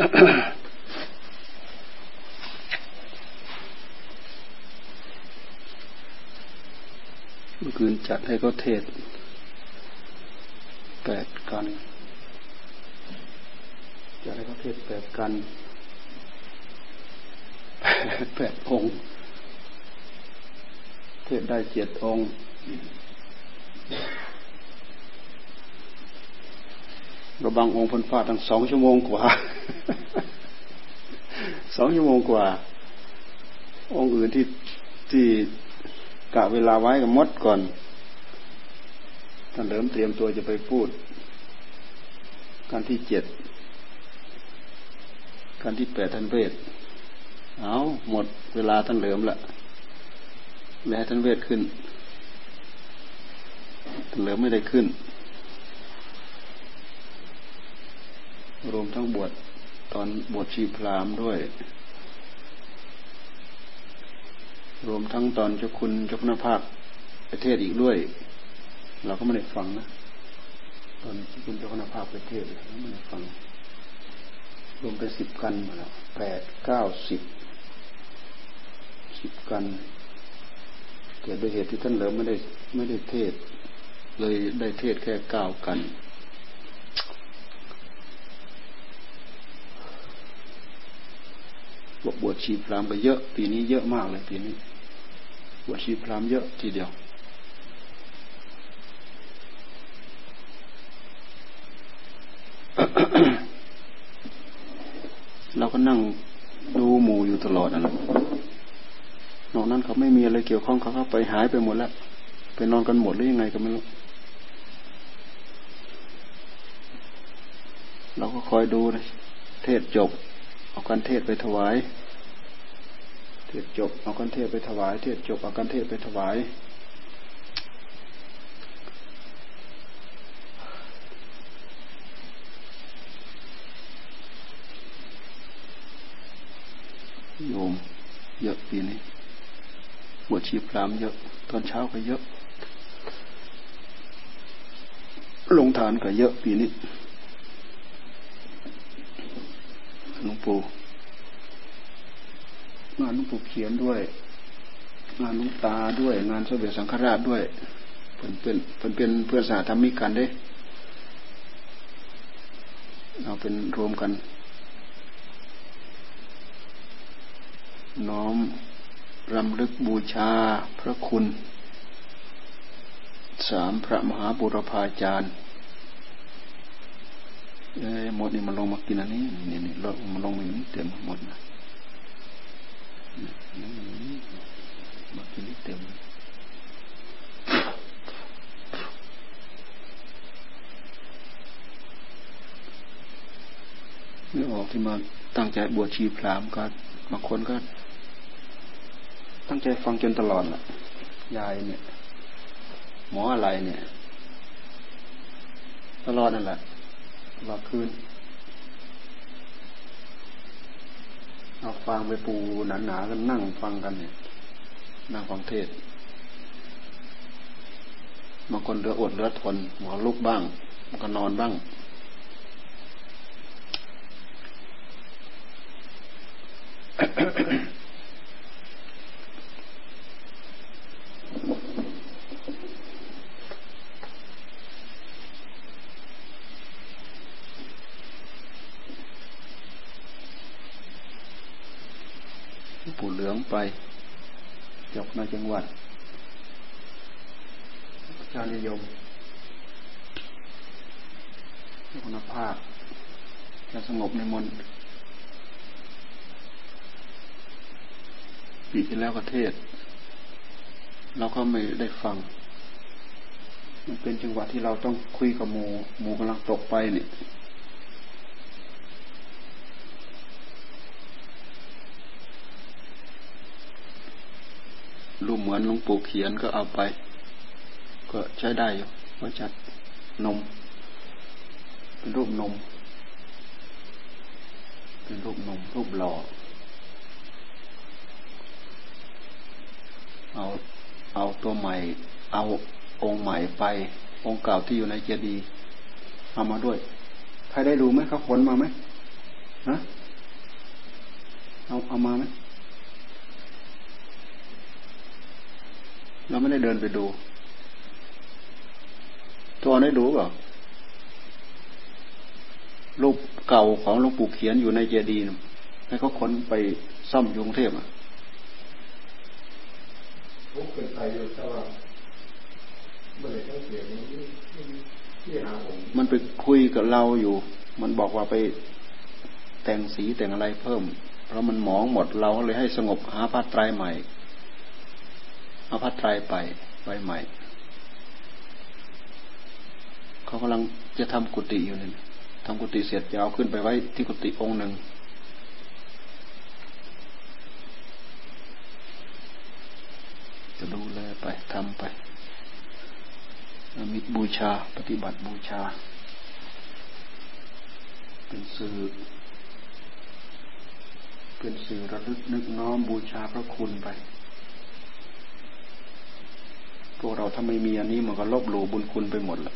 เมื่อคืนจัดให้เขาเทศแปดกันจัดให้เขาเทศแปดกันแปดองค์ เทศได้เจ็ดองค์ระบังองค์พันฟ้าตั้งสองชั่วโมงกว่า สองชั่วโมงกว่า องค์อื่นที่ที่กะเวลาไว้กับมดก่อนท่านเริ่มเตรียมตัวจะไปพูดการที่เจ็ดการที่แปดท่านเวทเอาหมดเวลาท่านเหลิมละแม้ท่านเวทขึ้นท่านเหลิมไม่ได้ขึ้น รวมทั้งบวช ตอนบวชชีพรามด้วย รวมทั้งตอนเจ้าคุณเจ้าคุณภาคประเทศอีกด้วย เราก็ไม่ได้ฟังนะ ตอนคุณเจ้าคุณภาคประเทศเราไม่ได้ฟัง รวมเป็นสิบกันมาแล้วแปดเก้าสิบสิบกันเกิดด้วยเหตุที่ท่านเหลิมไม่ได้ไม่ได้เทศ เลยได้เทศแค่เก้ากัน บวชบวชชีพรามไปเยอะ ปีนี้เยอะมากเลยปีนี้ บวชชีพรามเยอะทีเดียว เราก็นั่งดูหมูอยู่ตลอดน่ะนอกนั้นเขาไม่มีอะไรเกี่ยวข้องเขาเข้าไปหายไปหมดแล้ว ไปนอนกันหมดหรือยังไงก็ไม่รู้เราก็คอยดูเลยเทศจบ เอาการเทศไปถวาย เทศจบ เอากันเทศไปถวาย เทศจบ เอากันเทศไปถวาย โยม เยอะปีนี้บวชชีพรามเยอะ ตอนเช้าก็เยอะ ลงทานก็เยอะปีนี้ หลวงปู่งานหลวงปู่เขียนด้วย งานหลวงตาด้วย งานสมเด็จสังฆราชด้วยเป็นเป็นเป็นเป็นเพื่อนสาธรรมิกันได้เอาเป็นรวมกัน น้อมรำลึกบูชาพระคุณ สามพระมหาบุรพาจารย์ เอ้หมดนี่มันลงมากินอันนี้นี่นี่ลงมันลงมานี้เต็มหมดนะมากินเต็มไม่ออกที่มาตั้งใจบวชชีพรามก็บางคนก็ ตั้งใจฟังจนตลอดน่ะ ยายเนี่ย หมออะไรเนี่ย ตลอดนั่นแหละ ตลอดคืนเอาฟังไปปูหนาๆกันนั่งฟังกันเนี่ยนั่งฟังเทศบางคนเหลืออดเหลือทนหมอลุกบ้างมันก็นอนบ้าง ไป จบในจังหวัดเจ้านิยมคุณภาพจะสงบในมนปีที่แล้วประเทศ เราก็ไม่ได้ฟัง มันเป็นจังหวะที่เราต้องคุยกับหมูหมูกำลังตกไปเนี่ย รูปเหมือนหลวงปู่เขียนก็เอาไป ก็ใช้ได้อยู่ว่าจัดนม เป็นรูปนม เป็นรูปนม รูปหล่อเอาเอาตัวใหม่ เอาองค์ใหม่ไป องค์เก่าที่อยู่ในเจดีย์เอามาด้วย ใครได้ดูไหมเขาขนมาไหมฮะเอาเอามาไหม เราไม่ได้เดินไปดูตัวได้ดูเปล่ารูปเก่าของหลวงปู่เขียนอยู่ในเจดีย์ให้เขาขนไปซ่อมยุงเทพอะผมเคยไปอยู่แต่ว่าเมื่อไรต้องเสียที่หาผมมันไปคุยกับเราอยู่ มันบอกว่าไปแต่งสีแต่งอะไรเพิ่ม เพราะมันหมองหมดเราเลยให้สงบหาผ้าไตรใหม่ เอาผ้าไตรไปไว้ใหม่ เขากำลังจะทำกุฏิอยู่เนี่ยทำกุฏิเสร็จจะเอาขึ้นไปไว้ที่กุฏิองค์หนึ่งจะดูแลไปทำไปมิบูชา ปฏิบัติบูชา เป็นสื่อ เป็นสื่อระลึกนึกน้อมบูชาพระคุณไป พวกเราถ้าไม่มีอันนี้มันก็ลบหลู่บุญคุณไปหมดละ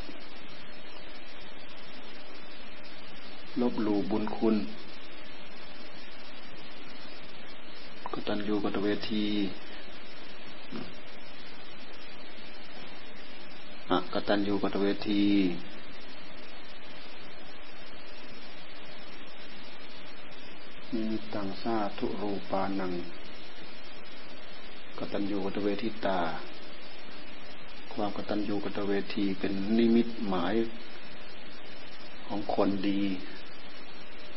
ลบหลู่บุญคุณกตัญญูกตเวทีอะกตัญญูกตเวที มีตังซาทุรูปานังกตัญญูกตเวทิตา ความกตัญญูกตเวทีเป็นนิมิตหมายของคนดี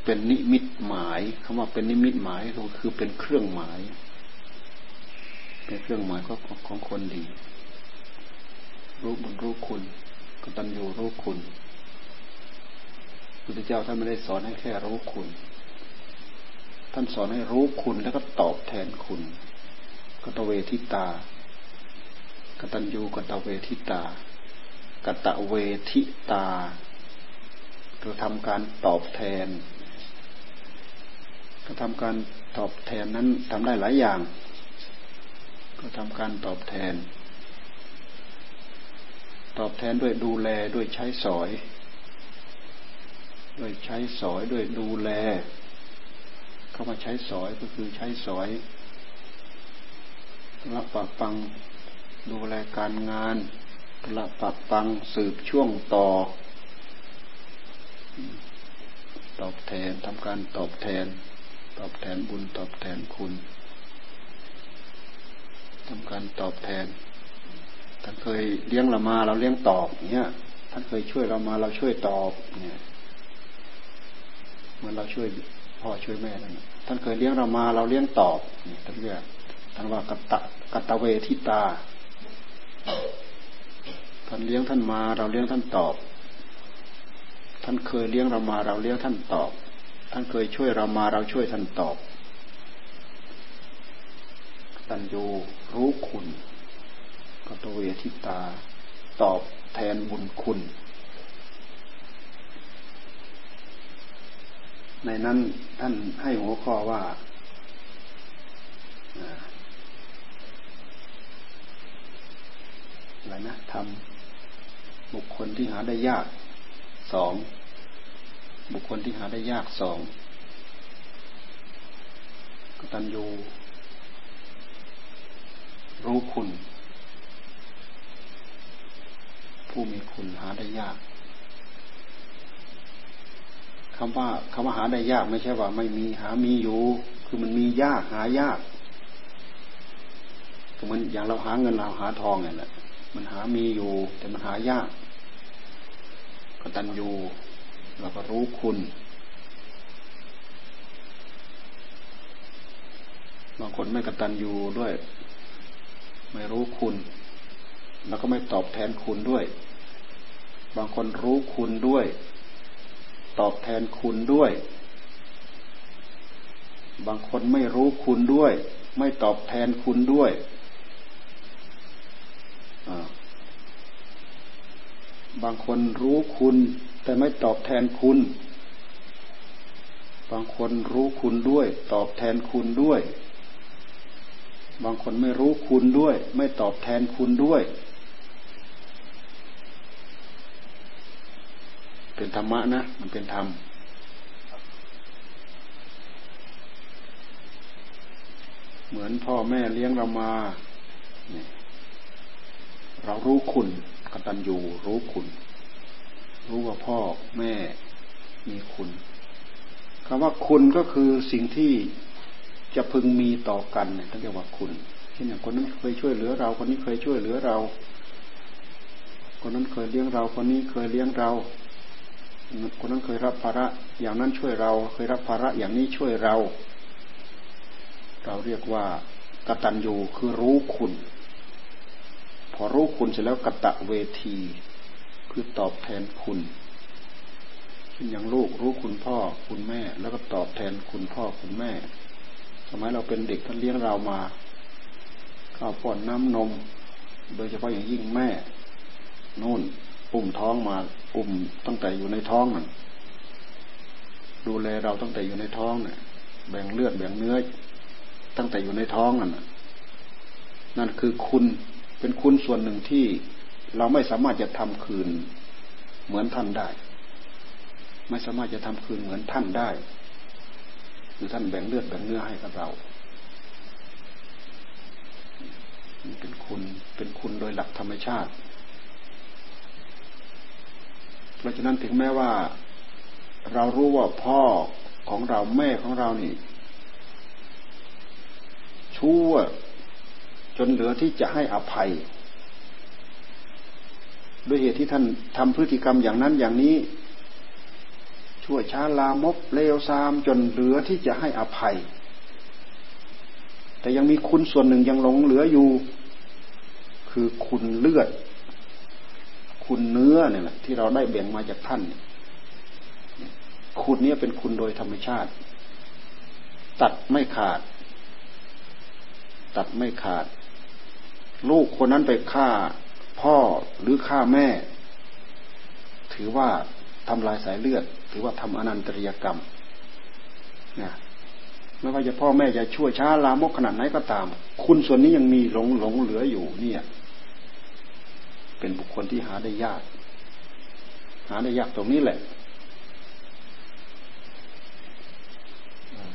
เป็นนิมิตหมายคำว่าเป็นนิมิตหมายก็คือเป็นเครื่องหมาย เป็นเครื่องหมายก็ของคนดี รู้บุญรู้คุณกตัญญูรู้คุณพุทธเจ้าท่านไม่ได้สอนให้แค่รู้คุณ ท่านสอนให้รู้คุณแล้วก็ตอบแทนคุณกตเวทิตา กตัญญูกตเวทิตากตเวทิตาเราทำการตอบแทนก็ทำการตอบแทนนั้นทำได้หลายอย่าง ก็ทำการตอบแทน ตอบแทนด้วยดูแลด้วยใช้สอย ด้วยใช้สอยด้วยดูแล เข้ามาใช้สอยก็คือใช้สอยรับปากปัง ดูแลการงานรับปากปังสืบช่วงต่อ ตอบแทนทำการตอบแทน ตอบแทนบุญตอบแทนคุณทำการตอบแทนท่านเคยเลี้ยงเรามาเราเลี้ยงตอบเนี่ยท่านเคยช่วยเรามาเราช่วยตอบเนี่ยเหมือนเราช่วยพ่อช่วยแม่นั่นท่านเคยเลี้ยงเรามาเราเลี้ยงตอบเนี่ยท่านเรียกท่านว่ากตะกัตตะเวทิตา ท่านเลี้ยงท่านมาเราเลี้ยงท่านตอบ ท่านเคยเลี้ยงเรามาเราเลี้ยงท่านตอบ ท่านเคยช่วยเรามาเราช่วยท่านตอบตันยูรู้คุณกตเวทิตา ตอบแทนบุญคุณ ในนั้นท่านให้หัวข้อว่าอะไรนะทำ บุคคลที่หาได้ยากสองบุคคลที่หาได้ยากสองกตัญญูรู้คุณ ผู้มีคุณหาได้ยากคำว่าคำว่าหาได้ยากไม่ใช่ว่าไม่มีหามีอยู่ คือมันมียากหายากเหมือนอย่างเราหาเงินเราหาทองเนี่ยแหละ มันหามีอยู่ แต่มันหายากกตัญญูเราก็รู้คุณบางคนไม่กตันอยู่ด้วย ไม่รู้คุณ แล้วก็ไม่ตอบแทนคุณด้วย บางคนรู้คุณด้วย ตอบแทนคุณด้วย บางคนไม่รู้คุณด้วย ไม่ตอบแทนคุณด้วย บางคนรู้คุณ แต่ไม่ตอบแทนคุณ บางคนรู้คุณด้วย ตอบแทนคุณด้วย บางคนไม่รู้คุณด้วย ไม่ตอบแทนคุณด้วย เป็นธรรมะนะ มันเป็นธรรมเหมือนพ่อแม่เลี้ยงเรามา เรารู้คุณ กตัญญูรู้คุณ รู้ว่าพ่อแม่มีคุณคำว่าคุณก็คือสิ่งที่จะพึงมีต่อกันเนี่ยต้องเรียกว่าคุณเช่นอย่างคนนั้นเคยช่วยเหลือเรา คนนี้เคยช่วยเหลือเรา คนนั้นเคยเลี้ยงเรา คนนี้เคยเลี้ยงเรา คนนั้นเคยรับภาระ อย่างนั้นช่วยเรา เคยรับภาระอย่างนี้ช่วยเรา เราเรียกว่ากตัญญูคือรู้คุณ พอรู้คุณเสร็จแล้วกตะเวทีคือตอบแทนคุณเช่นอย่างลูกรู้คุณพ่อคุณแม่ แล้วก็ตอบแทนคุณพ่อคุณแม่ สมัยเราเป็นเด็กท่านเลี้ยงเรามาข้าวป้อนน้ำนม โดยเฉพาะอย่างยิ่งแม่นู่นอุ้มท้องมาอุ้มตั้งแต่อยู่ในท้องนั่นดูแลเราตั้งแต่อยู่ในท้องเนี่ยแบ่งเลือดแบ่งเนื้อ ตั้งแต่อยู่ในท้องนั่นนั่นคือคุณ เป็นคุณส่วนหนึ่งที่เราไม่สามารถจะทำคืนเหมือนท่านได้ ไม่สามารถจะทำคืนเหมือนท่านได้คือท่านแบ่งเลือดแบ่งเนื้อให้กับเราเป็นคุณเป็นคุณโดยหลักธรรมชาติ เพราะฉะนั้นถึงแม้ว่า เรารู้ว่าพ่อของเราแม่ของเรานี่ชั่ว จนเหลือที่จะให้อภัย ด้วยเหตุที่ท่านทำพฤติกรรมอย่างนั้นอย่างนี้ ชั่วช้าลามกเลวซาม จนเหลือที่จะให้อภัย แต่ยังมีคุณส่วนหนึ่งยังหลงเหลืออยู่ คือคุณเลือด คุณเนื้อเนี่ยแหละที่เราได้แบ่งมาจากท่าน คุณนี้เป็นคุณโดยธรรมชาติ ตัดไม่ขาด ตัดไม่ขาด ลูกคนนั้นไปฆ่าพ่อหรือฆ่าแม่ ถือว่าทำลายสายเลือด ถือว่าทำอนันตริยกรรมนะไม่ว่าจะพ่อแม่จะชั่วช้าลามกขนาดไหนก็ตาม คุณส่วนนี้ยังมีหลงหลงเหลืออยู่เนี่ย เป็นบุคคลที่หาได้ยาก หาได้ยากตรงนี้แหละ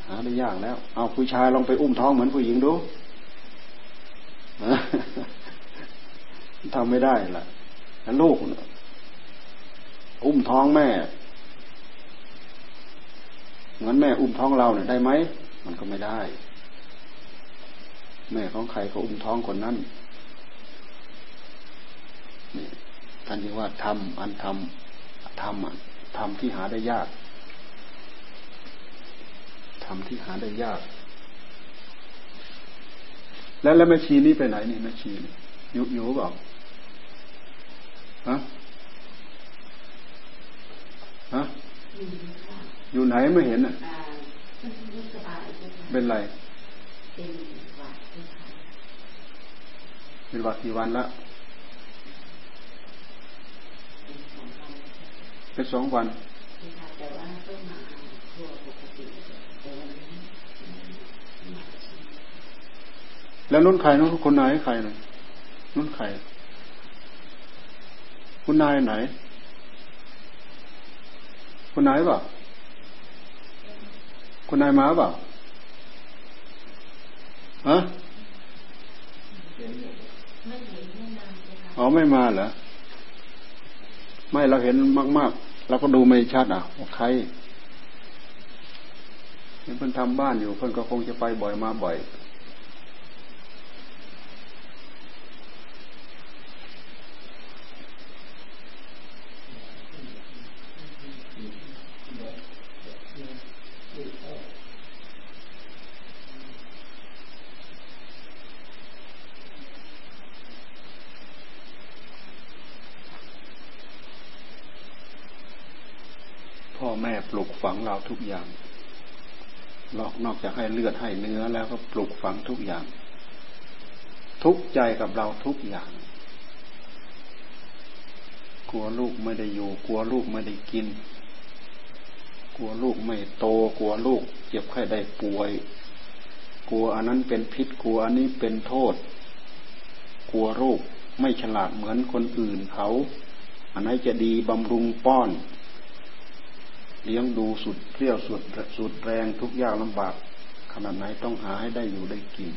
หาได้ยากแล้ว เอาผู้ชายลองไปอุ้มท้องเหมือนผู้หญิงดู ทำไม่ได้ล่ะแล้วลูกอุ้มท้องแม่ เหมือนแม่อุ้มท้องเราเนี่ยได้ไหม มันก็ไม่ได้ แม่ของใครก็อุ้มท้องคนนั้นนี่ท่านเรียกว่าทำอันทำทำทำที่หาได้ยากทำที่หาได้ยาก แล้วแล้วแม่ชีนี่ไปไหนนี่แม่ชีอยู่อยู่เปล่าฮะฮะอยู่ไหนไม่เห็นอะเป็นไรเป็นวัดกี่วันละเป็นสองวัน แล้วนุ่นใครนุ่นคนไหนใครน่ะนุ่นใครคุณนายไหน คุณนายเปล่าคุณนายมาเปล่าฮะอ๋อไม่มาเหรอไม่เราเห็นมาก ๆ เราก็ดูไม่ชัดอะว่าใครเห็นเพิ่นทำบ้านอยู่เพิ่นก็คงจะไปบ่อยมาบ่อยปลูก ฝังเราทุกอย่างนอกจากให้เลือดให้เนื้อแล้วก็ปลูกฝังทุกอย่าง ทุกใจกับเราทุกอย่าง กลัวลูกไม่ได้อยู่ กลัวลูกไม่ได้กิน กลัวลูกไม่โต กลัวลูกเจ็บไข้ได้ป่วย กลัวอันนั้นเป็นพิษกลัวอันนี้เป็นโทษ กลัวลูกไม่ฉลาดเหมือนคนอื่นเขา อันไหนจะดีบำรุงป้อน เลี้ยงดูสุดเที่ยวสุดสุดแรงทุกยากลำบากขนาดไหนต้องหาให้ได้อยู่ได้กิน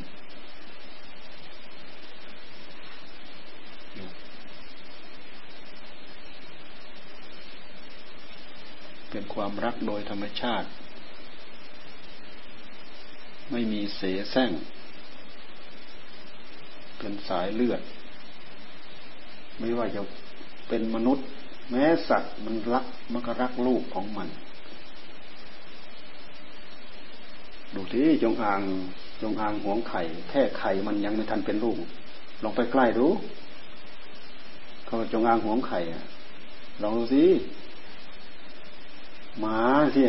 เป็นความรักโดยธรรมชาติ ไม่มีเสแสร้งเป็นสายเลือด ไม่ว่าจะเป็นมนุษย์ แม้สัตว์มันรักมันก็รักลูกของมัน ดูที่จงอางจงอางหวงไข่ แค่ไข่มันยังไม่ทันเป็นลูก ลองไปใกล้ดู เขาจงอางหวงไข่ลองดูสิหมาสิ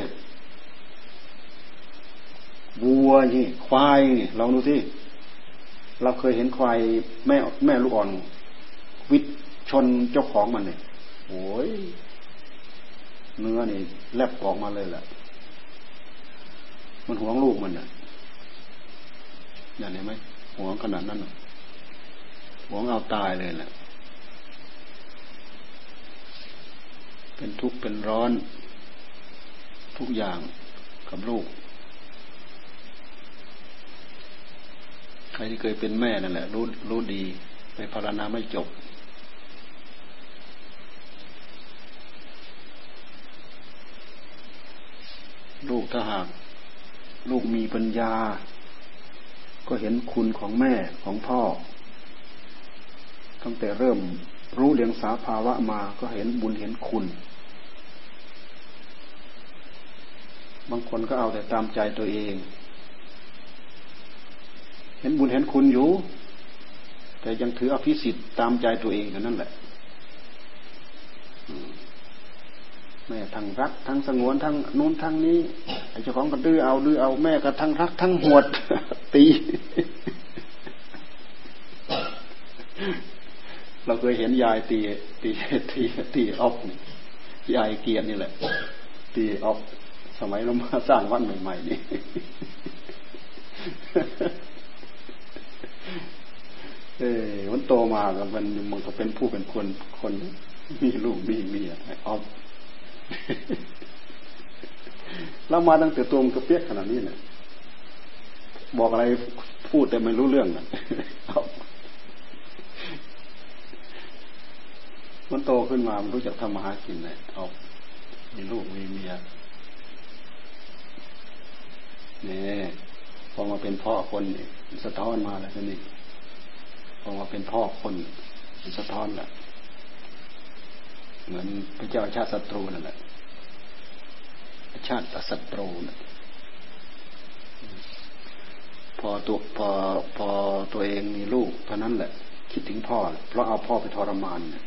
วัวนี่ควายนี่ลองดูสิเราเคยเห็นควายแม่แม่ลูกอ่อน วิทชนเจ้าของมันเนี่ย โอ้ยเนื้อนี่แลบออกมาเลยแหละมันหวงลูกมันเนี่ยอย่างนี้ไหมหวงขนาดนั้นหวงเอาตายเลยแหละเป็นทุกข์เป็นร้อน ทุกอย่างกับลูก ใครที่เคยเป็นแม่นั่นแหละ รู้รู้ดีไปพารณาไม่จบ ลูกถ้าหากลูกมีปัญญา ก็เห็นคุณของแม่ของพ่อ ตั้งแต่เริ่มรู้เลียงสาภาวะมาก็เห็นบุญเห็นคุณ บางคนก็เอาแต่ตามใจตัวเอง เห็นบุญเห็นคุณอยู่ แต่ยังถืออภิสิทธิ์ตามใจตัวเองกันนั่นแหละ แม่ทั้งรักทั้งสงวนทั้งนู้นทั้งนี้ไอ้เจ้าของก็ดื้อเอาดื้อเอาแม่ก็ทั้งรักทั้งหวดตี เราเคยเห็นยายตีตีตีตีออกยายเกียรนี่แหละ ตีออกสมัยเรามาสร้างวัดใหม่ๆนี่เอ้มันโตมาก็มันมันก็เป็นผู้เป็นคนคนมีลูกมีเมียออก เรามาตั้งแต่ตัวมันกระเปียกขนาดนี้เนี่ยบอกอะไรพูดแต่ไม่รู้เรื่องนะมันโตขึ้นมา มันรู้จักทำมาหากินเลยเอามีลูกมีเมียนี่พอมาเป็นพ่อคนสะท้อนมาแล้วนี่พอมาเป็นพ่อคนสะท้อนแหละ เหมือนพระเจ้าชาติศัตรูนั่นแหละชาติศัตรูนะพอตัวพอพอตัวเองมีลูกเท่านั้นแหละ คิดถึงพ่อ เพราะเอาพ่อไปทรมานเนี่ย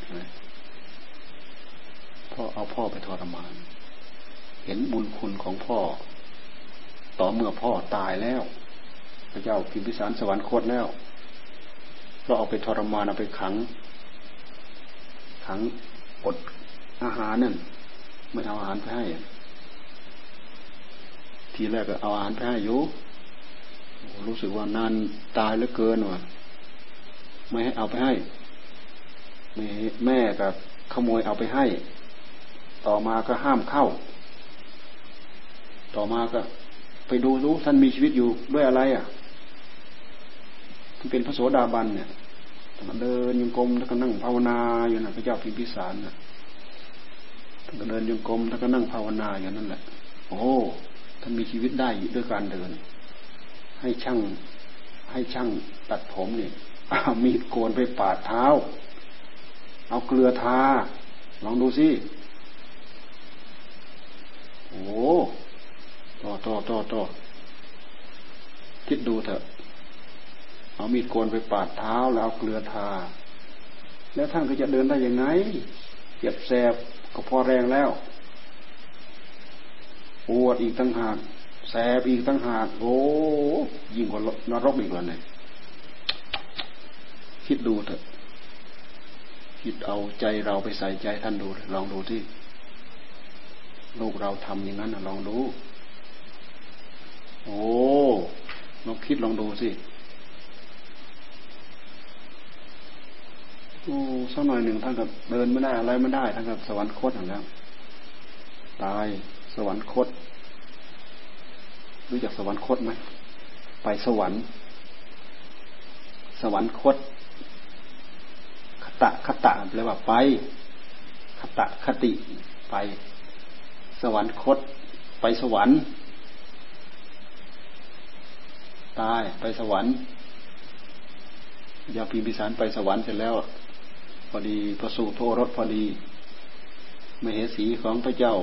พ่อเอาพ่อไปทรมาน เห็นบุญคุณของพ่อ ต่อเมื่อพ่อตายแล้ว พระเจ้าพิมพิสารสวรรคตแล้วก็เอาไปทรมานเอาไปขัง ขัง อดอาหารนั่นไม่เอาอาหารไปให้ ทีแรกก็เอาอาหารไปให้อยู่รู้สึกว่านานตายเหลือเกินว่ะไม่ให้เอาไปให้แม่กับขโมยเอาไปให้ ต่อมาก็ห้ามเข้า ต่อมาก็ ไปดูรู้ท่านมีชีวิตอยู่ด้วยอะไรอะที่เป็นพระโสดาบันเนี่ย เดินยังกรมแล้วก็นั่งภาวนาอยู่นะพระเจ้าพิมพิสารนะท่านก็เดินยังกรมท่านก็นั่งภาวนาอย่างนั้นแหละ โอ้ท่านมีชีวิตได้ด้วยการเดิน ให้ช่าง ให้ช่างตัดผมเนี่ยเอามีดโกนไปปาดเท้า เอาเกลือทา ลองดูสิ โอ้ต่อต่อต่อต่อคิดดูเถอะ เอามีดโกนไปปาดเท้าแล้วเอาเกลือทา แล้วท่านก็จะเดินได้ยังไงเจ็บแสบก็พอแรงแล้วปวดอีกตั้งหากแสบอีกตั้งหากโอ้ยิ่งกว่านรกอีกแล้วเนี่ยคิดดูเถอะคิดเอาใจเราไปใส่ใจท่านดู ลองดูที่ลูกเราทำอย่างนั้นลองดู โอ้ลองคิดลองดูสิ โอ้สักหน่อยหนึ่งท่านกับเดินไม่ได้อะไรไม่ได้ท่านกับสวรรคตแล้วตายสวรรคต รู้จักสวรรคตไหมไปสวรรค์ สวรรคตคตะคตะแปลว่าไปคตะคติไป สวรรคต ไปสวรรค์ ตายไปสวรรค์ ยาพิมพิสารไปสวรรค์เสร็จแล้ว พอดีประสูติโทรถพอดีมเหสีของพระเจ้า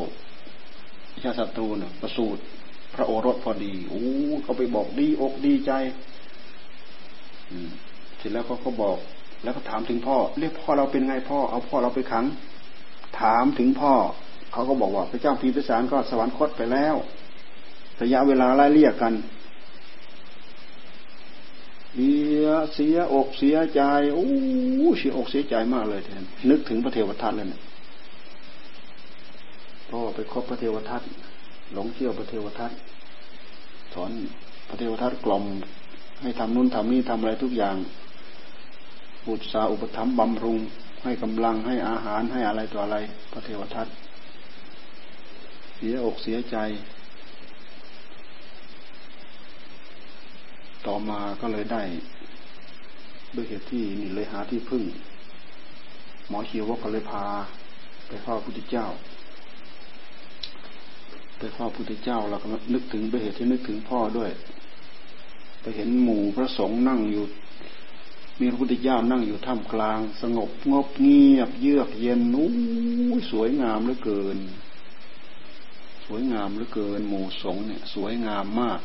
ชาศัตรูเนี่ยประสูติพระโอรสพอดีโอ้เขาไปบอกดีอกดีใจเสร็จแล้วเขาก็บอก แล้วก็ถามถึงพ่อ เรียกพ่อเราเป็นไงพ่อ เอาพ่อเราไปขัง ถามถึงพ่อ เขาก็บอกว่าพระเจ้าพิมพิสารก็สวรรคตไปแล้วระยะเวลาไล่เลี่ยกัน เสียเสียอกเสียใจโอ้เสียอกเสียใจมากเลยแทนนึกถึงพระเทวทัตเลยเนี่ยพ่อไปคบพระเทวทัตหลงเชื่อพระเทวทัตสอนพระเทวทัตกล่อม ให้ทำนู่นทำนี่ทำอะไรทุกอย่างบุตรสาอุปถัมภ์บำรุง ให้กำลังให้อาหารให้อะไรตัวอะไร พระเทวทัตเสียอกเสียใจ ต่อมาก็เลยได้ ด้วยเหตุที่นี่เลยหาที่พึ่ง หมอชีวกก็เลยพา ไปเฝ้าพุทธเจ้า ไปเฝ้าพุทธเจ้าเราก็นึกถึงด้วยเหตุที่นึกถึงพ่อด้วย ไปเห็นหมู่พระสงฆ์นั่งอยู่ มีพระพุทธเจ้านั่งอยู่ท่ามกลาง สงบงบเงียบ เยือกเย็นนู้สวยงามเหลือเกิน สวยงามเหลือเกิน หมู่สงฆ์เนี่ย สวยงามมาก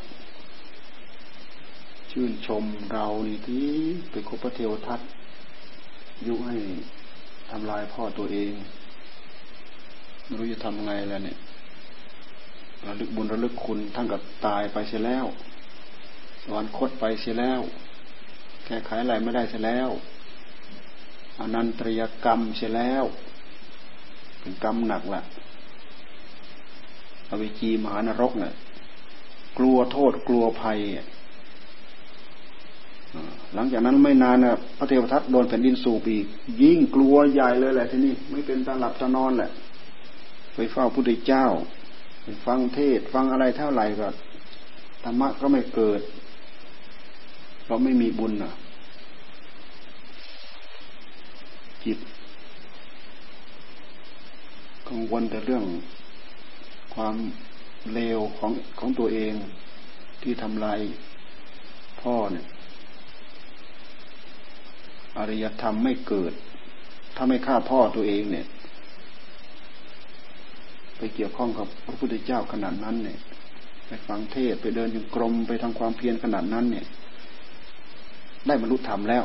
ชื่นชมเรานี่ที่ไปคบพระเทวทัตยุให้ทำลายพ่อตัวเองไม่รู้จะทำไงแล้วเนี่ยระลึกบุญระลึกคุณทั้งกับตายไปเสียแล้วสวรรคตไปเสียแล้ว แก้ไขอะไรไม่ได้เสียแล้วอนันตริยกรรมเสียแล้ว เป็นกรรมหนักละอวิจีมหานรกเนี่ยกลัวโทษกลัวภัย หลังจากนั้นไม่นานนะพระเทวทัตโดนแผ่นดินสูบอีกยิ่งกลัวใหญ่เลยแหละที่นี่ไม่เป็นตาหลับตานอนแหละ ไปเฝ้าพระพุทธเจ้าไปฟังเทศฟังอะไรเท่าไหร่ก็ธรรมะก็ไม่เกิดเพราะไม่มีบุญนะจิตกังวลแต่เรื่องความเลวของของตัวเองที่ทำลายพ่อเนี่ย อริยธรรมไม่เกิด ถ้าไม่ฆ่าพ่อตัวเองเนี่ย ไปเกี่ยวข้องกับพระพุทธเจ้าขนาดนั้นเนี่ย ไปฟังเทศไปเดินยังกรมไปทำความเพียรขนาดนั้น เนี่ย ได้บรรลุธรรมแล้ว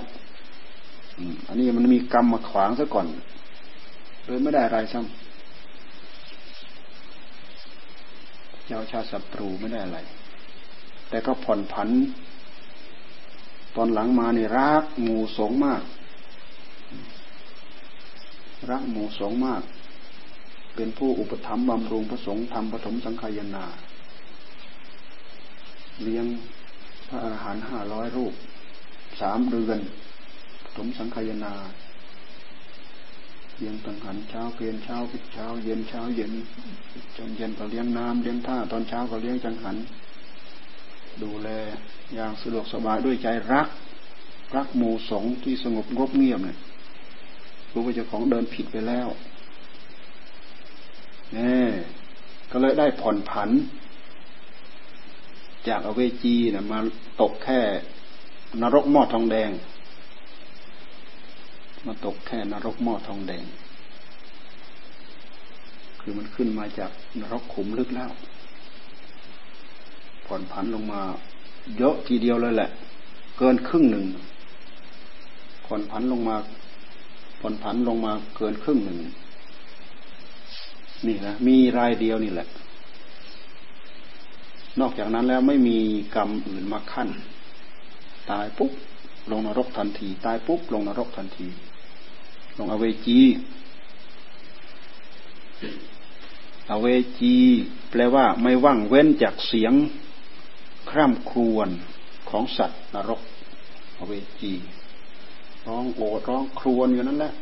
อันนี้มันมีกรรมมาขวางซะก่อนเลยไม่ได้อะไรซ้ำเจ้าชาศัตรูไม่ได้อะไร แต่ก็ผ่อนผัน ตอนหลังมาเนี่รักหมู่สงมาก รักหมู่สงมาก เป็นผู้อุปถัมภ์บำรุงพระสงฆ์ทำปฐมสังขายนา เลี้ยงพระอาหารหันต์ห้าร้อยรูป สามเดือนปฐมสังขายนาเลี้ยงตังหันเช้าเพลนเช้าพิเช้า เย็นเช้าเย็นจนเย็นก็เลี้ยงน้ำเลี้ยงท่าตอนเช้าก็เลี้ยงจังหัน ดูแลอย่างสะดวกสบายด้วยใจรัก รักหมู่สงที่สงบงบเงียบเนี่ยรู้ว่าเจ้าของเดินผิดไปแล้วนี่ก็เลยได้ผ่อนผัน จากอเวจีนะมาตกแค่นรกหม้อทองแดง มาตกแค่นรกหม้อทองแดง คือมันขึ้นมาจากนรกขุมลึกแล้ว ผ่อนผันลงมา เยอะทีเดียวเลยแหละ เกินครึ่งหนึ่งผ่อนผันลงมาผ่อนผันลงมาเกินครึ่งหนึ่งนี่นะมีรายเดียวนี่แหละ นอกจากนั้นแล้วไม่มีกรรมอื่นมาขั้น ตายปุ๊บลงนรกทันที ตายปุ๊บลงนรกทันที ลงอเวจีอเวจี แปลว่าไม่ว่างเว้นจากเสียง คร่ำครวญของสัตว์นรกอเวจีร้องโอดร้องครวญอยู่นั่นแหละ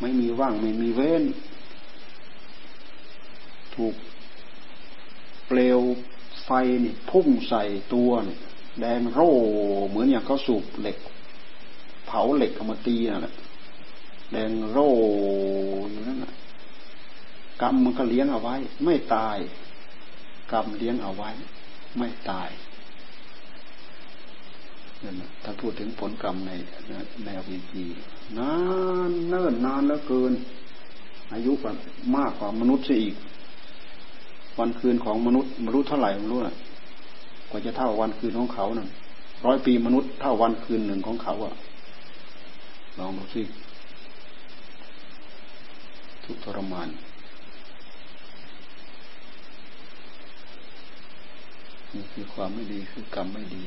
ไม่มีว่างไม่มีเว้น ถูกเปลวไฟนี่พุ่งใส่ตัวนี่แดงโร่เหมือนอย่างเขาสูบเหล็ก เผาเหล็กเอามาตีนั่นแหละแดงโร่อยู่นั่นแหละกรรมมันก็เลี้ยงเอาไว้ ไม่ตาย กรรมเลี้ยงเอาไว้ ไม่ตายนั่นถ้าพูดถึงผลกรรมในในอวิจีนานเนิ่นนานแล้วเกิน อายุมากกว่ามนุษย์ซะอีก วันคืนของมนุษย์มนุษย์เท่าไหร่ไม่รู้น่ะ กว่าจะเท่าวันคืนของเขานั่นร้อยปีมนุษย์เท่าวันคืนหนึ่งของเขาอะลองดูสิทุกทรมาน นี่คือความไม่ดีคือกรรมไม่ดี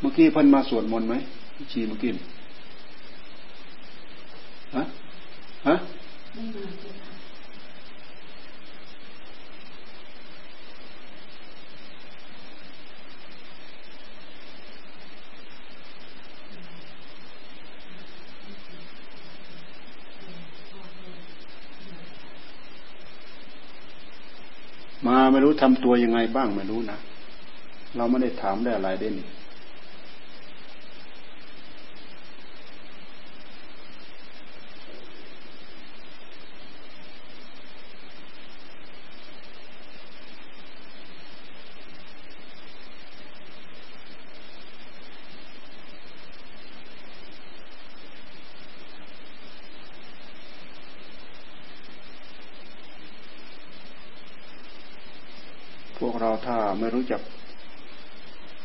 เมื่อกี้พิ่นมาสวดมนต์ไหมชีเมื่อกี้ฮะฮะไม่มา มาไม่รู้ทำตัวยังไงบ้างไม่รู้นะ เราไม่ได้ถามได้อะไรเด่น ไม่รู้จัก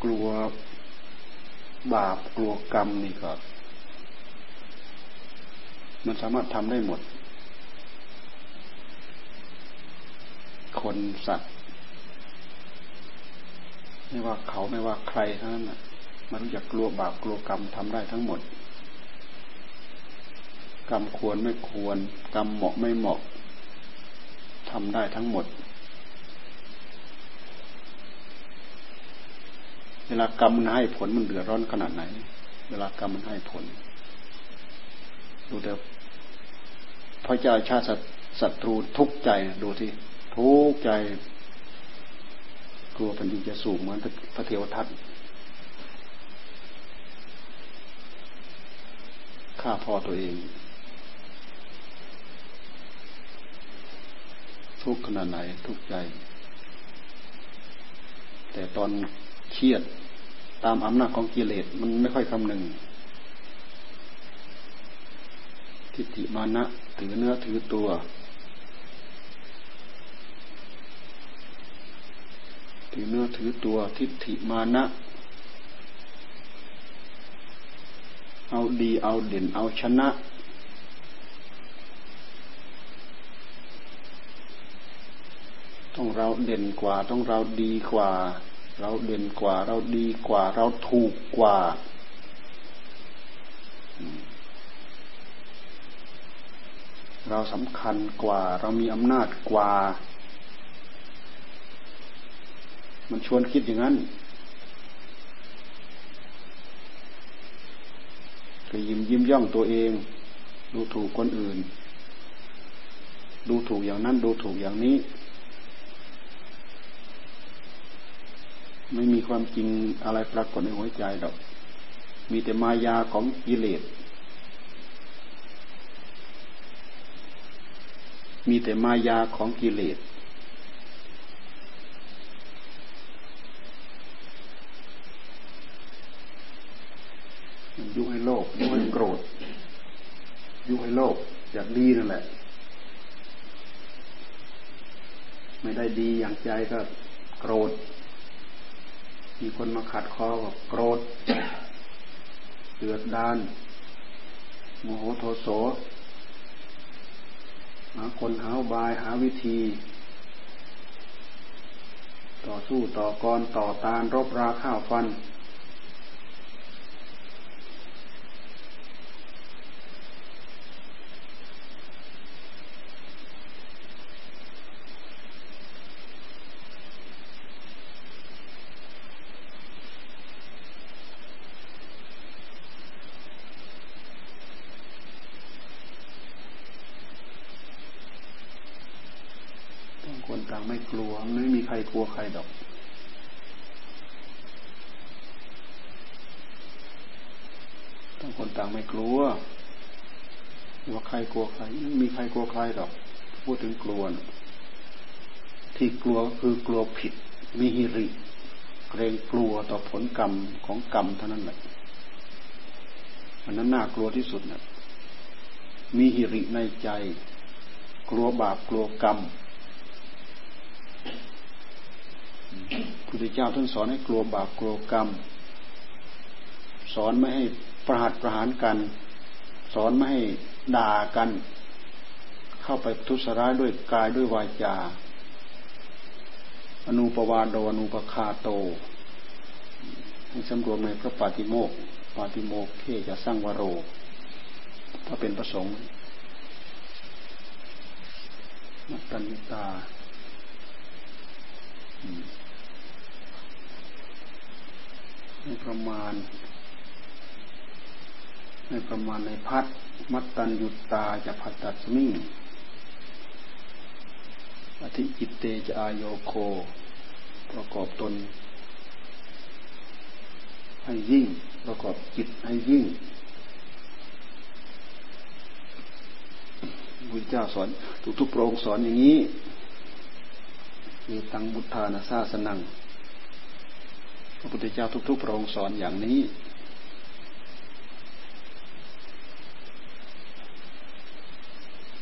กลัวบาปกลัวกรรมนี่ก็มันสามารถทำได้หมด คนสัตว์ ไม่ว่าเขาไม่ว่าใครทั้งนั้นมันรู้จักกลัวบาปกลัวกรรมทำได้ทั้งหมด กรรมควรไม่ควร กรรมเหมาะไม่เหมาะทำได้ทั้งหมด เวลากรรมมันให้ผลมันเดือดร้อนขนาดไหน เวลากรรมมันให้ผล ดูเดี๋ยวพระเจ้าชาติศัตรูทุกใจดูที่ทุกใจ กลัวเป็นดินจะสูงเหมือนพระเทวทัตฆ่าพ่อตัวเอง ทุกขนาดไหนทุกใจ แต่ตอน เครียด ตามอำนาจของกิเลสมันไม่ค่อยคำหนึ่งทิฏฐิมานะถือเนื้อถือตัว ถือเนื้อถือตัว ทิฏฐิมานะ เอาดีเอาเด่นเอาชนะต้องเราเด่นกว่า ต้องเราดีกว่า เราเด่นกว่า เราดีกว่า เราถูกกว่า เราสำคัญกว่า เรามีอำนาจกว่า มันชวนคิดอย่างนั้นก็ยิ้มยิ้มย่องตัวเอง ดูถูกคนอื่น ดูถูกอย่างนั้น ดูถูกอย่างนี้ ไม่มีความจริงอะไรปรากฏในหัวใจดอก มีแต่มายาของกิเลส มีแต่มายาของกิเลส ยุให้โลภยุให้โกรธ ยุให้โลภอยากดีนั่นแหละ ไม่ได้ดีอย่างใจก็โกรธ มีคนมาขัดคอโกรธเดือดดานโมโหโทโสหาคนหาบายหาวิธี ต่อสู้ต่อกรต่อตานรบราข้าวฟัน ไม่กลัวไม่มีใครกลัวใครดอกต่างคนต่างไม่กลัวว่าใครกลัวใครไม่มีใครกลัวใครดอก พูดถึงกลัวที่กลัวคือกลัวผิดมีหิริ เกรงกลัวต่อผลกรรมของกรรมเท่านั้นแหละอันนั้นน่ากลัวที่สุดนะมีหิริในใจ กลัวบาปกลัวกรรม พุทธเจ้าท่านสอนให้กลัวบาปกลัวกรรม สอนไม่ให้ประหัตประหารกัน สอนไม่ให้ด่ากัน เข้าไปทุสร้ายด้วยกายด้วยวาจา อนุปวาโดอนุปคาโต ให้สำรวมในพระปาติโมกปาติโมกเขจะสร้างวโร ถ้าเป็นประสงค์มัตตัญตาใน ประมาณ ในประมาณในพัดมัตตัญยุตตาจะพัตตัสมิอธิจิตเตจะอายโยโค ประกอบตน ให้ยิ่ง ประกอบจิตให้ยิ่งพุทธเจ้าสอน ทุกทุกโปรงสอนอย่างนี้ มีตังบุทธานาซาสนัง ระพุทธเจ้าทุก ๆ พระองค์สอนอย่างนี้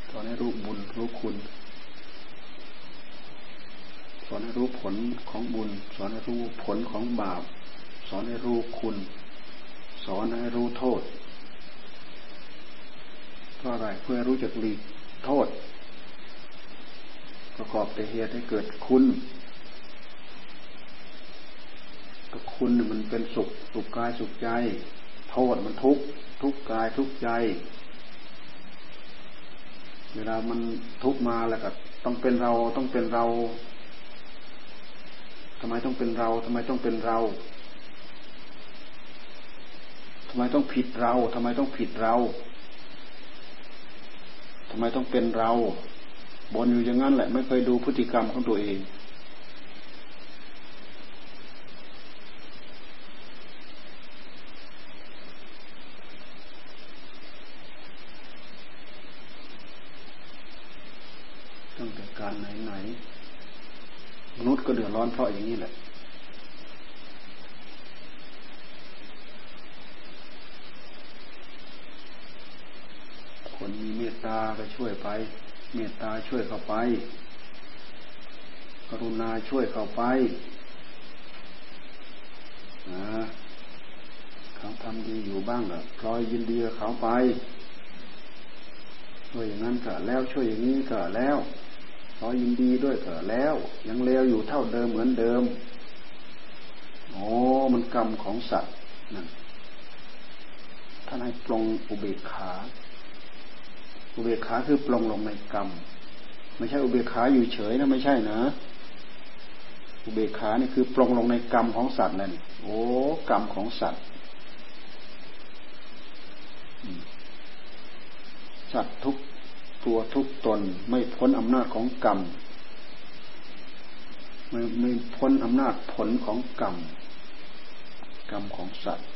สอนให้รู้บุญรู้คุณ สอนให้รู้ผลของบุญ สอนให้รู้ผลของบาป สอนให้รู้คุณ สอนให้รู้โทษเพราะอะไรเพื่อรู้จักหลีกโทษ ประกอบแต่เหตุให้เกิดคุณ คุณมันเป็นสุขสุขกายสุขใจ โทษมันทุกทุกกายทุกใจ เวลามันทุกมาแล้วก็ต้องเป็นเราต้องเป็นเราทำไมต้องเป็นเราทำไมต้องเป็นเราทำไมต้องผิดเราทำไมต้องผิดเราทำไมต้องเป็นเราบนอยู่อย่างนั้นแหละ ไม่เคยดูพฤติกรรมของตัวเองแต่การไหนไหนมนุษย์ก็เดื อดร้อนเพราะอย่างนี้แหละคนมีเมตตาก็ช่วยไป เมตตาช่วยเข้าไป กรุณาช่วยเข้าไปนะเขาทำดีอยู่บ้างก็พลอยยินดีกับเขาไปช่วยอย่างนั้นก็แล้วช่วยอย่างนี้ก็แล้ว ขอยินดีด้วยเถอะแล้ว ยังเลวอยู่เท่าเดิมเหมือนเดิมโอ้มันกรรมของสัตว์นั่นท่านให้ปลงอุเบกขาอุเบกขาคือปลงลงในกรรม ไม่ใช่อุเบกขาอยู่เฉยนะไม่ใช่นะ อุเบกขานี่คือปลงลงในกรรมของสัตว์นั่นโอ้กรรมของสัตว์สัตว์ทุก ตัวทุกตนไม่พ้นอำนาจของกรรมไม่ไม่พ้นอำนาจผลของกรรม กรรมของสัตว์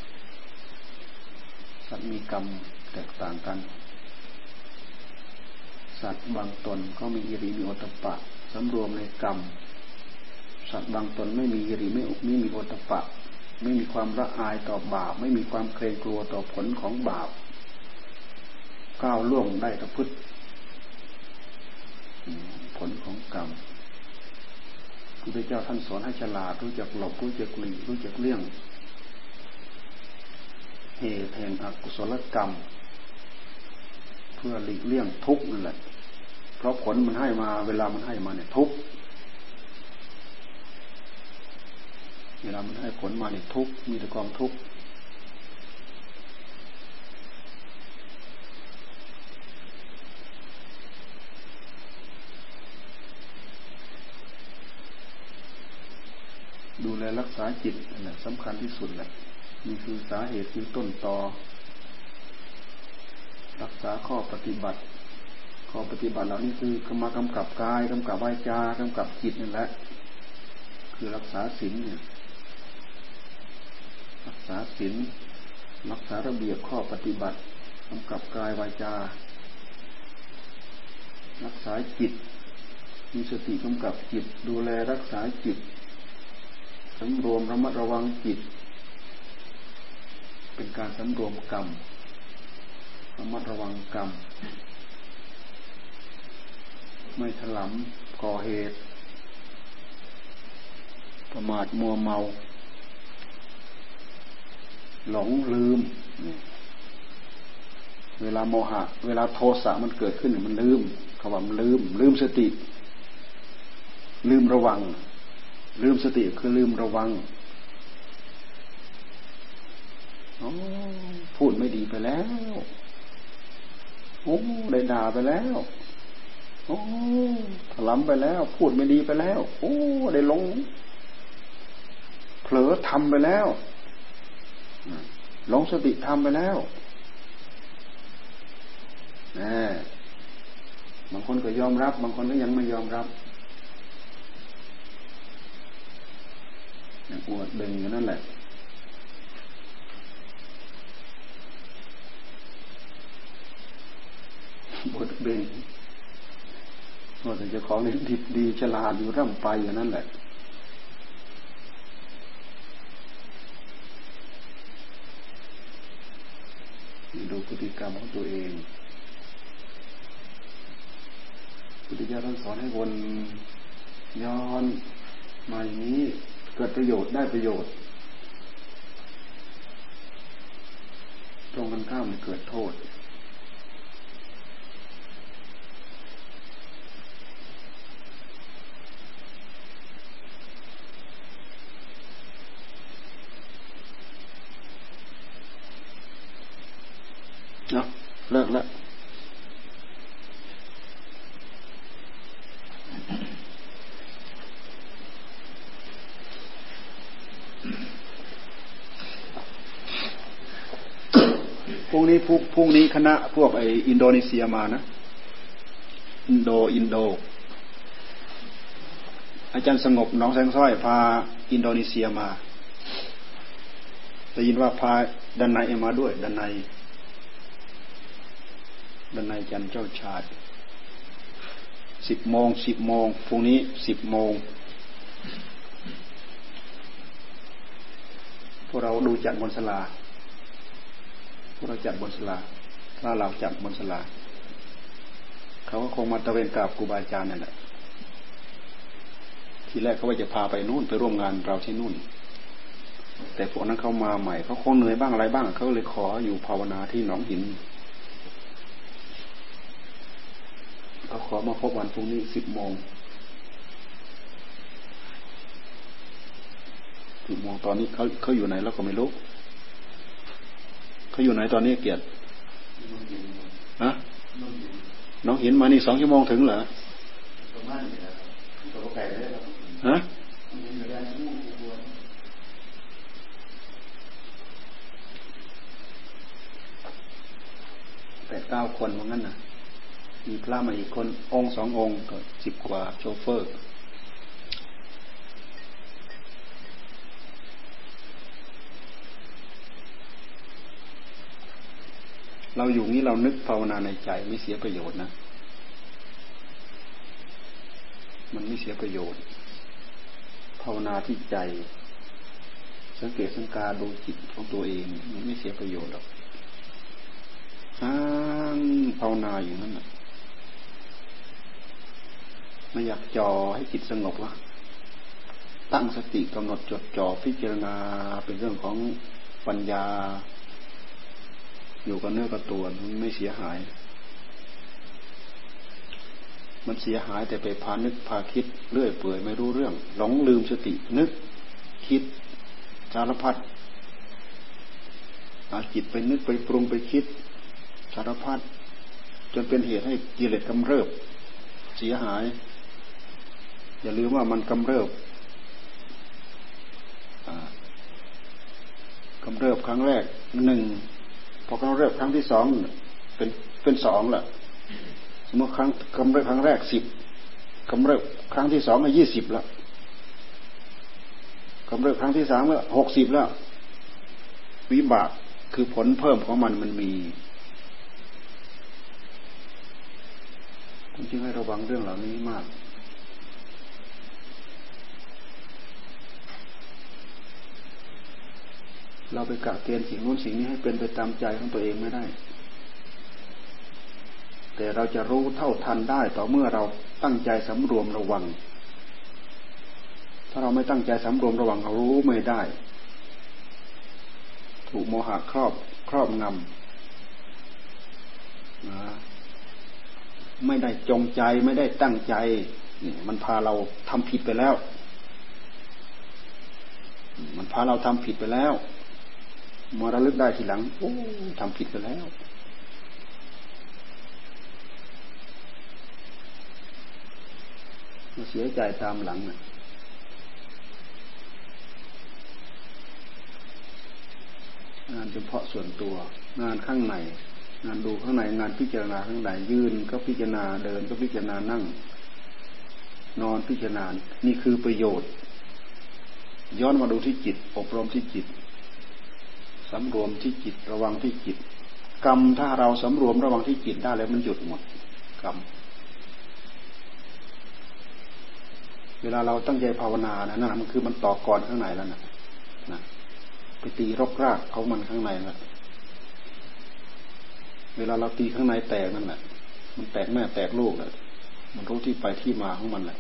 สัตว์มีกรรมแตกต่างกัน สัตว์บางตนก็มีอิริมีโอตปะสำรวมในกรรม สัตว์บางตนไม่มีอิริไม่ไม่มีโอตปะ ไม่มีความละอายต่อบาป ไม่มีความเกรงกลัวต่อผลของบาป ก้าวล่วงได้ตะพุทธ ผลของกรรมพระเจ้าท่านสอนให้ฉลาดรู้จักหลบรู้จักหลีกรู้จักเลี่ยงเหตุแห่งอกุศลกรรม เพื่อหลีกเลี่ยงทุกข์นั่นแหละ เพราะผลมันให้มาเวลามันให้มาเนี่ยทุกข์เวลามันให้ผลมาเนี่ยทุกข์มีแต่กองทุกข์ ดูแลรักษาจิตนะสำคัญที่สุดแหละนี่คือสาเหตุคือต้นตอ รักษาข้อปฏิบัติข้อข้อปฏิบัติเหล่านี้คือกมากำกับกายกำกับวาจากำกับจิตนั่นแหละ คือรักษาศีลเนี่ยรักษาศีลรักษาระเบียบข้อปฏิบัติกำกับกายวาจา รักษาจิต มีสติกำกับจิต ดูแลรักษาจิต สำรวมระมัดระวังจิต เป็นการสำรวมกรรมระมัดระวังกรรม ไม่ถลำก่อเหตุ ประมาทมัวเมา หลงลืม เวลาโมหะ เวลาโทสะมันเกิดขึ้นมันลืมคำว่ามันลืม ลืมสติ ลืมระวัง ลืมสติคือลืมระวังพูดไม่ดีไปแล้วโอ้ได้ด่าไปแล้วโอ้ถลำไปแล้ว พูดไม่ดีไปแล้ว โอ้ได้ลง เผลอทำไปแล้วหลงสติทำไปแล้วนะบางคนก็ยอมรับ บางคนก็ยังไม่ยอมรับยัง อวดเบ่งอยู่นั่นแหละบทเบ่งว่าแต่จะของดีดีฉลาดอยู่ร่ำไปอย่างนั้นแหละดูพฤติกรรมของตัวเองพุทธิยถาท่านสอนให้วนย้อนมาอย่างนี้ เกิดประโยชน์ได้ประโยชน์ ตรงกันข้ามเกิดโทษเนาะเลิกแล้วพรุ่ง นี้คณะพวกไออินโดนีเซียมานะ อินโดอินโด อาจารย์สงบน้องแสงสร้อยพาอินโดนีเซียมาได้ยินว่าพาดันในมาด้วยดันในดันายจันเจ้าชาติสิบโมงสิบโมงพรุ่งนี้สิบโมงพวกเราดูจัดบนสลาพวกเราจัดบนสลา ถ้าเราจัดบนสลาเขาก็คงมาตะเวนกราบครูบาอาจารย์นั่นแหละทีแรกเขาว่าจะพาไปนู่นไปร่วมงานเราที่นู่น แต่พวกนั้นเขามาใหม่เขาคงเหนื่อยบ้างอะไรบ้างเขาเลยขออยู่ภาวนาที่หนองหินเขาขอมาพบวันพรุ่งนี้สิบโมงสิบโมงตอนนี้เขาเขาอยู่ไหนแล้วก็ไม่รู้เขาอยู่ไหนตอนนี้เกียรติ ฮะน้องหินมานี่สองชั่วโมงถึงเหรอฮะแปดเก้าคนว่างั้นนะมีพระมาอีกคน องค์สององค์ก็สิบกว่าโชเฟอร์ เราอยู่นี้เรานึกภาวนาในใจไม่เสียประโยชน์นะ มันไม่เสียประโยชน์ ภาวนาที่ใจ สังเกตสังการดูจิตของตัวเอง มันไม่เสียประโยชน์หรอกอ้างภาวนาอยู่นั่นแหละไม่อยากจอให้จิตสงบวะตั้งสติกำหนดจดจ่อพิจารณาเป็นเรื่องของปัญญา อยู่กับเนื้อกับตัวมันไม่เสียหาย มันเสียหายแต่ไปพานึกพาคิดเรื่อยเปื่อยไม่รู้เรื่อง หลงลืมสตินึก คิดสารพัดอาจิตไปนึกไปปรุงไปคิดสารพัดจนเป็นเหตุให้กิเลสกำเริบ เสียหาย อย่าลืมว่ามันกำเริบกำเริบครั้งแรกหนึ่ง พอกำเริบครั้งที่สองเป็นเป็นสองละสเมื่อครั้งกำเริบครั้งแรกสิบกำเริบครั้งที่สองก็ยี่สิบล้วกำเริบครั้งที่สามก็หกสิบแล้ว วิบากคือผลเพิ่มของมันมันมีจึงให้ระวังเรื่องเหล่านี้มาก เราไปกะเกณฑ์สิ่งนู้นสิ่งนี้ให้เป็นไปตามใจของตัวเองไม่ได้ แต่เราจะรู้เท่าทันได้ต่อเมื่อเราตั้งใจสำรวมระวัง ถ้าเราไม่ตั้งใจสำรวมระวังเรารู้ไม่ได้ ถูกโมหะครอบครอบงำนะไม่ได้จงใจไม่ได้ตั้งใจนี่มันพาเราทำผิดไปแล้ว มันพาเราทำผิดไปแล้ว มาระลึกได้ทีหลัง โอ้ทำผิดไปแล้ว มาเสียใจตามหลังนะงานเฉพาะส่วนตัว งานข้างใน งานดูข้างใน งานพิจารณาข้างใน ยืนก็พิจารณา เดินก็พิจารณา นั่ง นอนพิจารณา นี่คือประโยชน์ ย้อนมาดูที่จิต อบรมที่จิต สำรวมที่จิตระวังที่จิต กรรมถ้าเราสำรวมระวังที่จิตได้แล้วมันหยุดหมดกรรมเวลาเราตั้งใจภาวนานะนั่นมันคือมันต่อกรข้างในแล้วนะนะไปตีรกรากเขามันข้างในแล้วเวลาเราตีข้างในแตกนั่นแหละมันแตกแม่แตกลูกแหละมันรู้ที่ไปที่มาของมันแหละ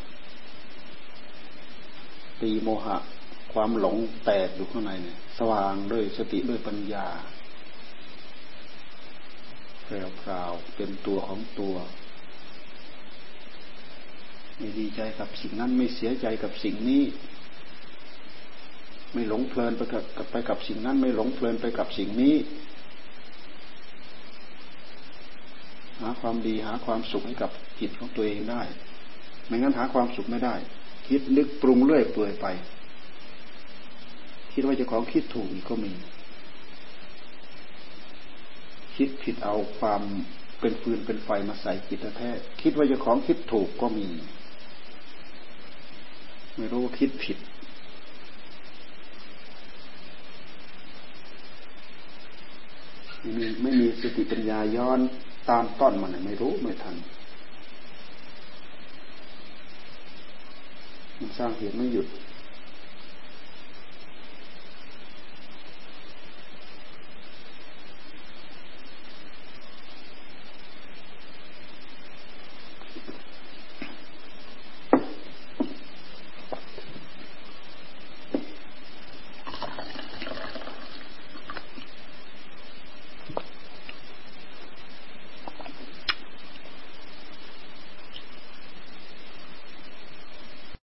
ตีโมหะ ความหลงแตกอยู่ข้างในเนี่ยสว่างด้วยสติด้วยปัญญาแพรวพราวเป็นตัวของตัวไม่ดีใจกับสิ่งนั้นไม่เสียใจกับสิ่งนี้ ไม่หลงเพลินไปกับไปกับสิ่งนั้น ไม่หลงเพลินไปกับสิ่งนี้ หาความดีหาความสุขให้กับจิตของตัวเองได้ ไม่งั้นหาความสุขไม่ได้ คิดนึกปรุงเรื่อยเปื่อยไป คิดว่าจะของคิดถูกก็มี คิดผิดเอาความเป็นฟืนเป็นไฟมาใส่จิตแท้คิดว่าจะของคิดถูกก็มี ไม่รู้ว่าคิดผิด ไม่มีไม่มีสติปัญญาย้อนตามต้นมันไม่รู้ไม่ทันมันสร้างเหตุไม่หยุด